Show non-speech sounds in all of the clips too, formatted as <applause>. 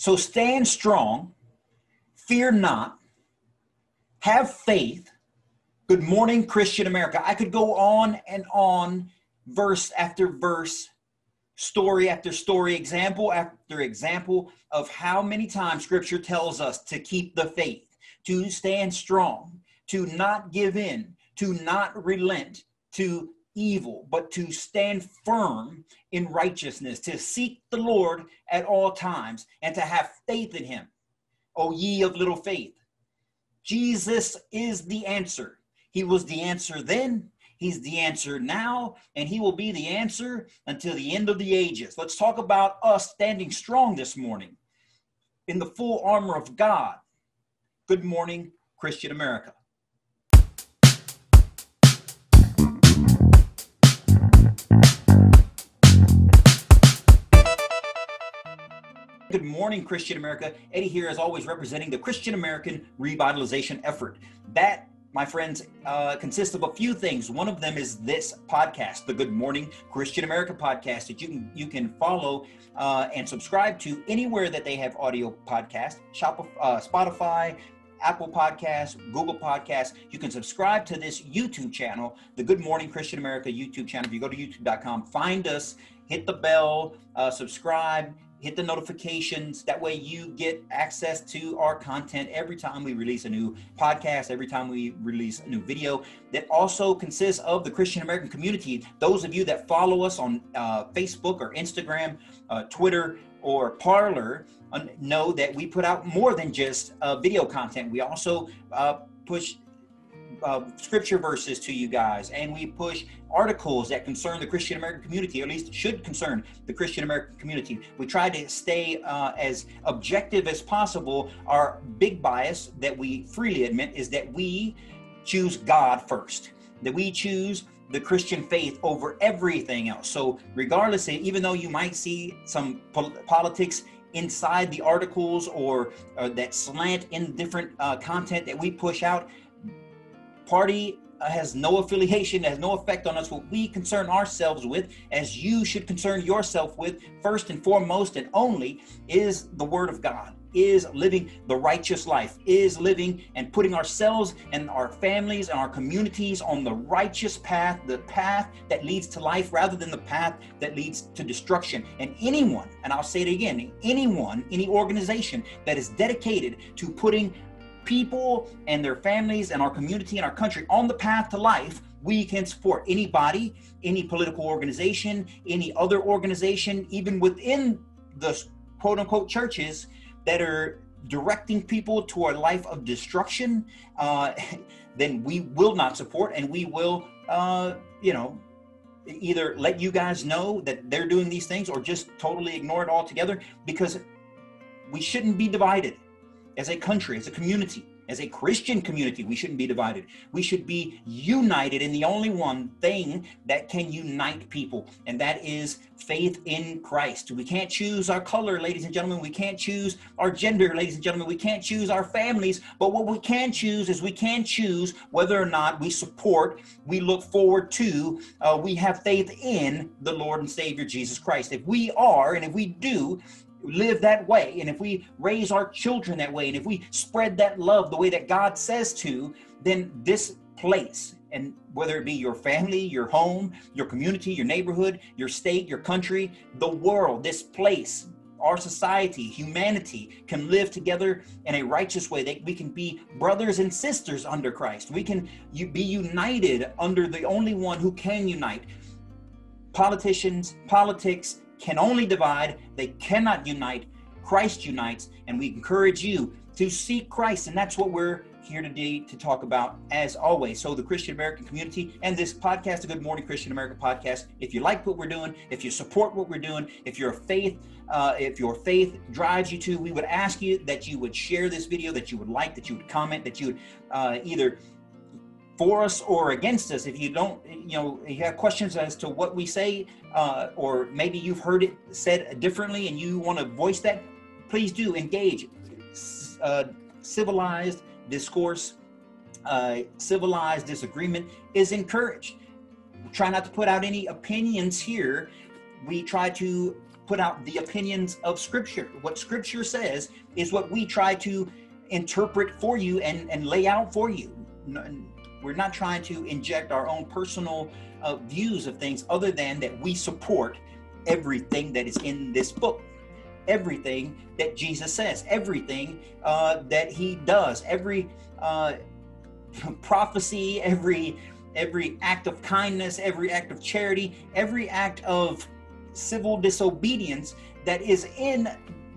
So stand strong, fear not, have faith. Good morning, Christian America. I could go on and on, verse after verse, story after story, example after example of how many times scripture tells us to keep the faith, to stand strong, to not give in, to not relent to evil, but to stand firm in righteousness, to seek the Lord at all times, and to have faith in him. O ye of little faith. Jesus is the answer. He was the answer then, He's the answer now, and He will be the answer until the end of the ages. Let's talk about us standing strong this morning in the full armor of God. Good morning, Christian America. Good morning, Christian America. Eddie here, as always, representing the Christian American revitalization effort. That, my friends, uh, consists of a few things. One of them is this podcast, the Good Morning Christian America podcast, that you can you can follow uh, and subscribe to anywhere that they have audio podcast, Shop, uh, Spotify, Apple Podcasts, Google Podcasts. You can subscribe to this YouTube channel, the Good Morning Christian America YouTube channel. If you go to youtube.com, find us, hit the bell, uh, subscribe, hit the notifications. That way you get access to our content every time we release a new podcast, every time we release a new video that also consists of the Christian American community. Those of you that follow us on uh, Facebook or Instagram, uh, Twitter, or Parler uh, know that we put out more than just uh, video content. We also uh, push uh, scripture verses to you guys, and we push articles that concern the Christian American community, or at least should concern the Christian American community. We try to stay uh, as objective as possible. Our big bias that we freely admit is that we choose God first, that we choose the Christian faith over everything else. So, regardless, of, even though you might see some pol- politics inside the articles or, or that slant in different uh, content that we push out, party uh, has no affiliation, has no effect on us. What we concern ourselves with, as you should concern yourself with, first and foremost and only, is the Word of God, is living the righteous life, is living and putting ourselves and our families and our communities on the righteous path, the path that leads to life rather than the path that leads to destruction. And anyone, and I'll say it again, anyone, any organization that is dedicated to putting people and their families and our community and our country on the path to life, we can support anybody, any political organization, any other organization, even within the quote unquote churches that are directing people to a life of destruction, uh, <laughs> then we will not support and we will, uh, you know, either let you guys know that they're doing these things or just totally ignore it altogether because we shouldn't be divided as a country, as a community, as a Christian community, we shouldn't be divided. We should be united in the only one thing that can unite people, and that is faith in Christ. We can't choose our color, ladies and gentlemen. We can't choose our gender, ladies and gentlemen. We can't choose our families. But what we can choose is we can choose whether or not we support, we look forward to, uh, we have faith in the Lord and Savior Jesus Christ. If we are, and if we do, live that way, and if we raise our children that way, and if we spread that love the way that God says to, then this place, and whether it be your family, your home, your community, your neighborhood, your state, your country, the world, this place, our society, humanity can live together in a righteous way. That we can be brothers and sisters under Christ. We can be united under the only one who can unite. Politicians, politics, can only divide, they cannot unite. Christ unites, and we encourage you to seek Christ, and that's what we're here today to talk about as always. So the Christian American community and this podcast, the Good Morning Christian America podcast. If you like what we're doing, if you support what we're doing, if your faith, uh, if your faith drives you to, we would ask you that you would share this video, that you would like, that you would comment, that you would uh, either for us or against us. If you don't, you know, you have questions as to what we say, uh, or maybe you've heard it said differently and you want to voice that, please do engage. Uh, civilized discourse, uh, civilized disagreement is encouraged. Try not to put out any opinions here. We try to put out the opinions of Scripture. What Scripture says is what we try to interpret for you and, and lay out for you. We're not trying to inject our own personal uh, views of things other than that we support everything that is in this book. Everything that jesus says everything uh, that he does every uh, <laughs> prophecy every every act of kindness every act of charity every act of civil disobedience that is in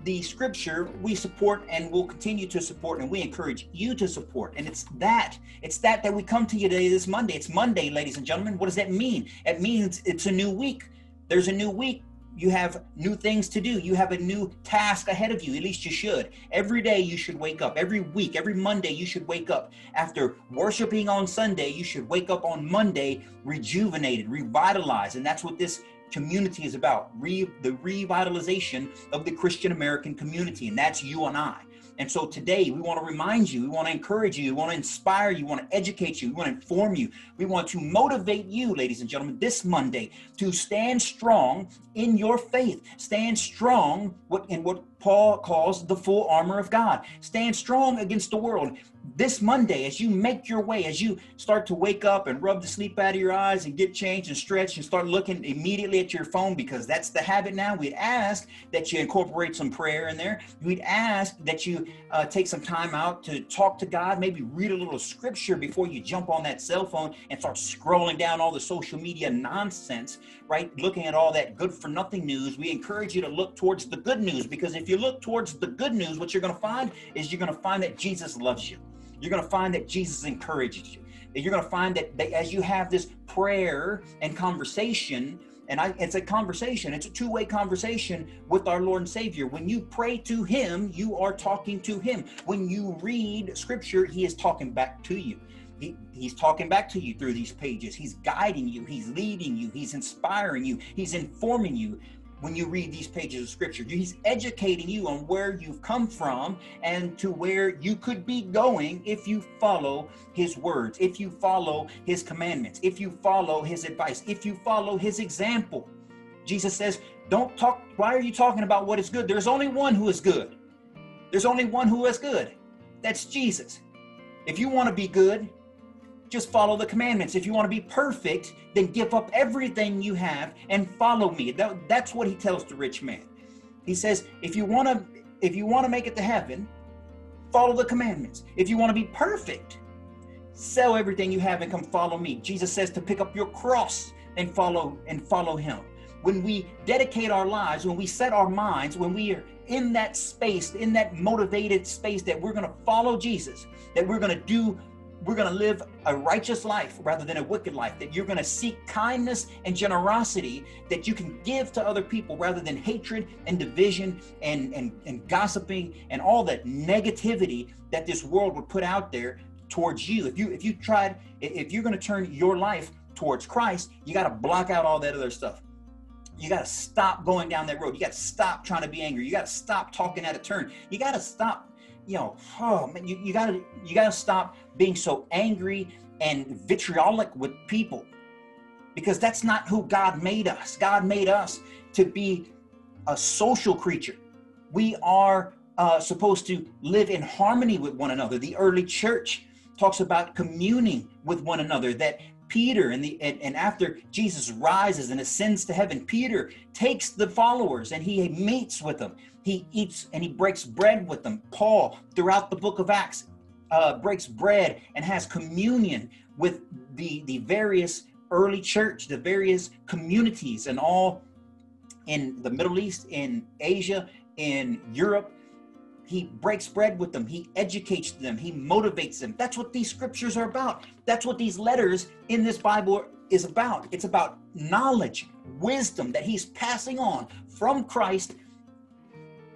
the scripture we support and will continue to support and we encourage you to support. And it's that it's that that we come to you today this monday. It's monday ladies and gentlemen. What does that mean? It means it's a new week. There's a new week. You have new things to do. You have a new task ahead of you. At least you should. Every day you should wake up. Every week every monday you should wake up. After worshiping on sunday you should wake up on monday rejuvenated revitalized. And that's what this community is about re, the revitalization of the Christian American community, and that's you and I. And so today we want to remind you, we want to encourage you, we want to inspire you, we want to educate you, we want to inform you, we want to motivate you, ladies and gentlemen, this Monday to stand strong in your faith. Stand strong in what Paul calls the full armor of God. Stand strong against the world this Monday, as you make your way, as you start to wake up and rub the sleep out of your eyes and get changed and stretch and start looking immediately at your phone because that's the habit now, we'd ask that you incorporate some prayer in there. We'd ask that you uh, take some time out to talk to God, maybe read a little scripture before you jump on that cell phone and start scrolling down all the social media nonsense, right? Looking at all that good for nothing news. We encourage you to look towards the good news because if you look towards the good news, what you're going to find is you're going to find that Jesus loves you you're going to find that Jesus encourages you. You're going to find that, that as you have this prayer and conversation, and I, it's a conversation, it's a two way conversation with our Lord and Savior. When you pray to Him, you are talking to Him. When you read Scripture, He is talking back to you. He, he's talking back to you through these pages. He's guiding you. He's leading you. He's inspiring you. He's informing you when you read these pages of scripture. He's educating you on where you've come from and to where you could be going if you follow his words, if you follow his commandments, if you follow his advice, if you follow his example. Jesus says, Don't talk. Why are you talking about what is good? There's only one who is good. There's only one who is good. That's Jesus. If you want to be good, just follow the commandments. If you want to be perfect, then give up everything you have and follow me. That, that's what he tells the rich man. He says, if you want to if you want to make it to heaven, follow the commandments. If you want to be perfect, sell everything you have and come follow me. Jesus says to pick up your cross and follow and follow him. When we dedicate our lives, when we set our minds, when we are in that space, in that motivated space that we're going to follow Jesus, that we're going to do we're going to live a righteous life rather than a wicked life, that you're going to seek kindness and generosity that you can give to other people rather than hatred and division and, and, and gossiping and all that negativity that this world would put out there towards you. If you if you tried, if you're going to turn your life towards Christ, you got to block out all that other stuff. You got to stop going down that road. You got to stop trying to be angry. You got to stop talking at a turn. You got to stop you know, oh man, you, you gotta you gotta stop being so angry and vitriolic with people because that's not who God made us. God made us to be a social creature. We are uh, supposed to live in harmony with one another. The early church talks about communing with one another, that Peter and the and, and, after Jesus rises and ascends to heaven, Peter takes the followers and he meets with them. He eats and he breaks bread with them. Paul, throughout the book of Acts, uh, breaks bread and has communion with the the various early church, the various communities, and all in the Middle East, in Asia, in Europe, he breaks bread with them. He educates them. He motivates them. That's what these scriptures are about. That's what these letters in this Bible is about. It's about knowledge, wisdom that he's passing on from Christ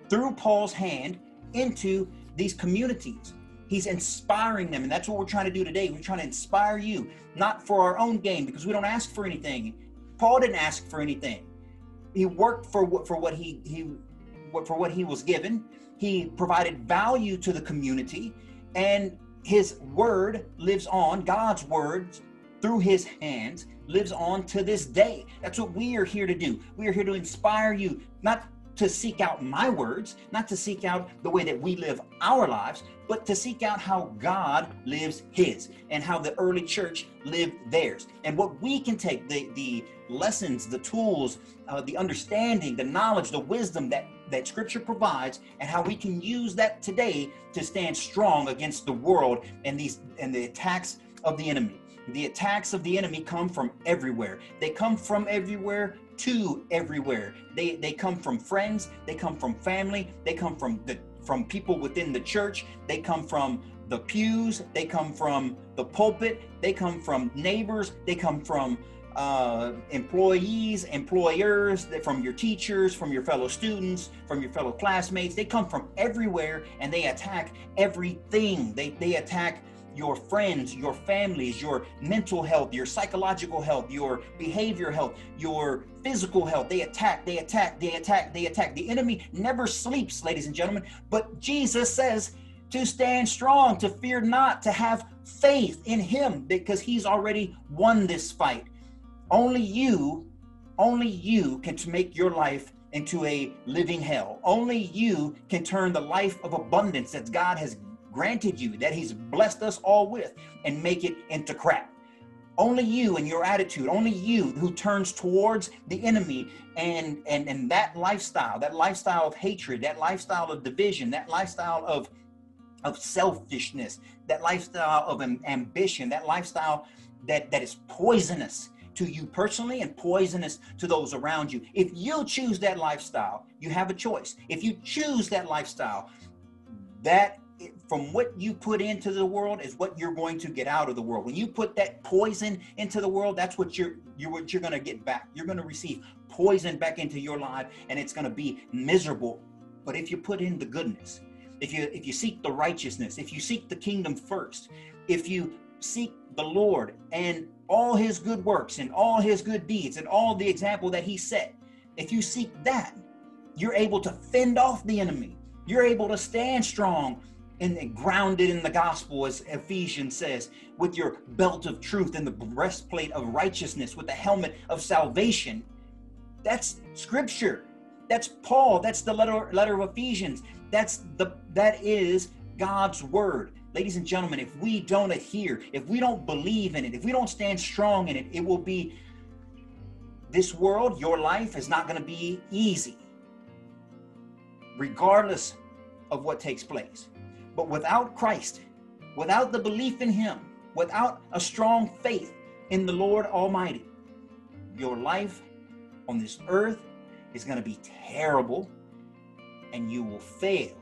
through Paul's hand into these communities. He's inspiring them. And that's what we're trying to do today. We're trying to inspire you, not for our own gain, because we don't ask for anything. Paul didn't ask for anything. He worked for what for what he he for what he was given he provided value to the community, and his word lives on. God's words through his hands lives on to this day. That's what we are here to do. We are here to inspire you, not to seek out my words, not to seek out the way that we live our lives, but to seek out how God lives his and how the early church lived theirs. And what we can take, the, the lessons, the tools, uh, the understanding, the knowledge, the wisdom that, that scripture provides, and how we can use that today to stand strong against the world and these and the attacks of the enemy. The attacks of the enemy come from everywhere. They come from everywhere to everywhere. They they come from friends, they come from family, they come from the from people within the church, they come from the pews, they come from the pulpit, they come from neighbors, they come from uh, employees, employers, from your teachers, from your fellow students, from your fellow classmates. They come from everywhere and they attack everything. They, they attack your friends, your families, your mental health, your psychological health, your behavior health, your physical health. They attack, they attack, they attack, they attack. The enemy never sleeps, ladies and gentlemen. But Jesus says to stand strong, to fear not, to have faith in him because he's already won this fight. Only you, only you can make your life into a living hell. Only you can turn the life of abundance that God has granted you, that He's blessed us all with, and make it into crap. Only you and your attitude, only you who turns towards the enemy and, and, and that lifestyle, that lifestyle of hatred, that lifestyle of division, that lifestyle of, of selfishness, that lifestyle of ambition, that lifestyle that, that is poisonous to you personally and poisonous to those around you. If you choose that lifestyle, you have a choice. If you choose that lifestyle, that from what you put into the world is what you're going to get out of the world. When you put that poison into the world, that's what you're you're what you're going to get back. You're going to receive poison back into your life and it's going to be miserable. But if you put in the goodness, if you if you seek the righteousness, if you seek the kingdom first, if you seek the Lord and all his good works and all his good deeds and all the example that he set, if you seek that, you're able to fend off the enemy. You're able to stand strong and grounded in the gospel, as Ephesians says, with your belt of truth and the breastplate of righteousness, with the helmet of salvation. That's scripture. That's Paul. That's the letter letter of Ephesians. That's the that is God's word. Ladies and gentlemen, if we don't adhere, if we don't believe in it, if we don't stand strong in it, it will be this world, your life is not going to be easy, regardless of what takes place. But without Christ, without the belief in Him, without a strong faith in the Lord Almighty, your life on this earth is going to be terrible and you will fail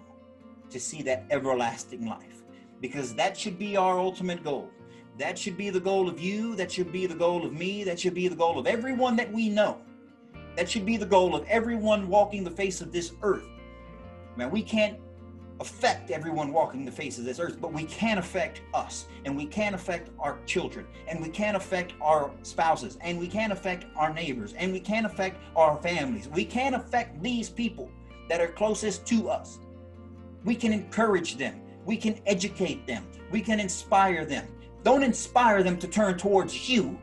to see that everlasting life because that should be our ultimate goal. That should be the goal of you. That should be the goal of me. That should be the goal of everyone that we know. That should be the goal of everyone walking the face of this earth. Man, we can't affect everyone walking the face of this earth, but we can affect us, and we can affect our children, and we can affect our spouses, and we can affect our neighbors, and we can affect our families. We can affect these people that are closest to us. We can encourage them, we can educate them, we can inspire them. Don't inspire them to turn towards you,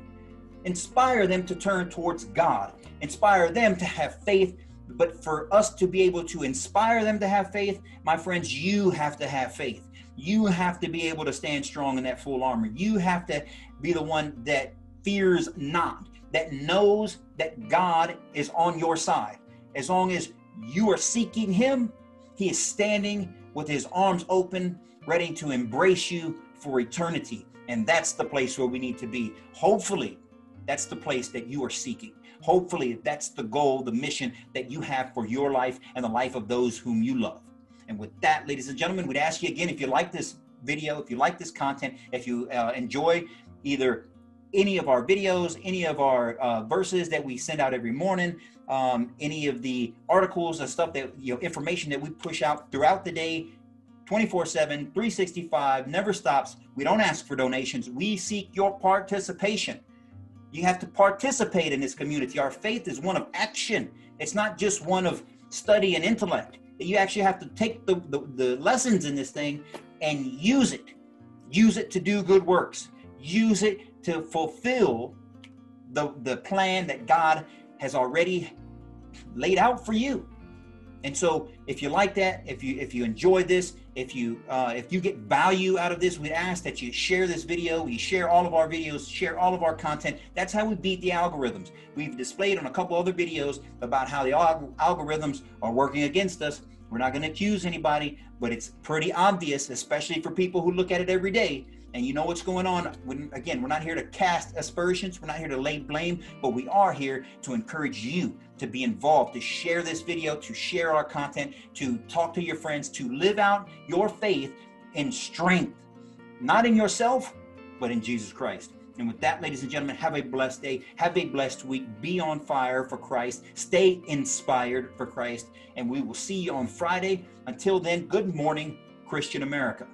inspire them to turn towards God, inspire them to have faith but for us to be able to inspire them to have faith, my friends, you have to have faith. You have to be able to stand strong in that full armor. You have to be the one that fears not, that knows that God is on your side. As long as you are seeking Him, He is standing with His arms open, ready to embrace you for eternity. And that's the place where we need to be. Hopefully, that's the place that you are seeking. Hopefully, that's the goal, the mission that you have for your life and the life of those whom you love. And with that, ladies and gentlemen, we'd ask you again if you like this video, if you like this content, if you uh, enjoy either any of our videos, any of our uh, verses that we send out every morning, um, any of the articles and stuff that, you know, information that we push out throughout the day, 24 7, 365, never stops. We don't ask for donations, we seek your participation. You have to participate in this community. Our faith is one of action. It's not just one of study and intellect. You actually have to take the, the, the lessons in this thing and use it. Use it to do good works. Use it to fulfill the, the plan that God has already laid out for you. And so if you like that, if you if you enjoy this, if you uh, if you get value out of this, we ask that you share this video, you share all of our videos, share all of our content. That's how we beat the algorithms. We've displayed on a couple other videos about how the algorithms are working against us. We're not going to accuse anybody, but it's pretty obvious, especially for people who look at it every day, and you know what's going on. When, again, we're not here to cast aspersions, we're not here to lay blame, but we are here to encourage you to be involved, to share this video, to share our content, to talk to your friends, to live out your faith in strength, not in yourself, but in Jesus Christ. And with that, ladies and gentlemen, have a blessed day. Have a blessed week. Be on fire for Christ. Stay inspired for Christ. And we will see you on Friday. Until then, good morning, Christian America.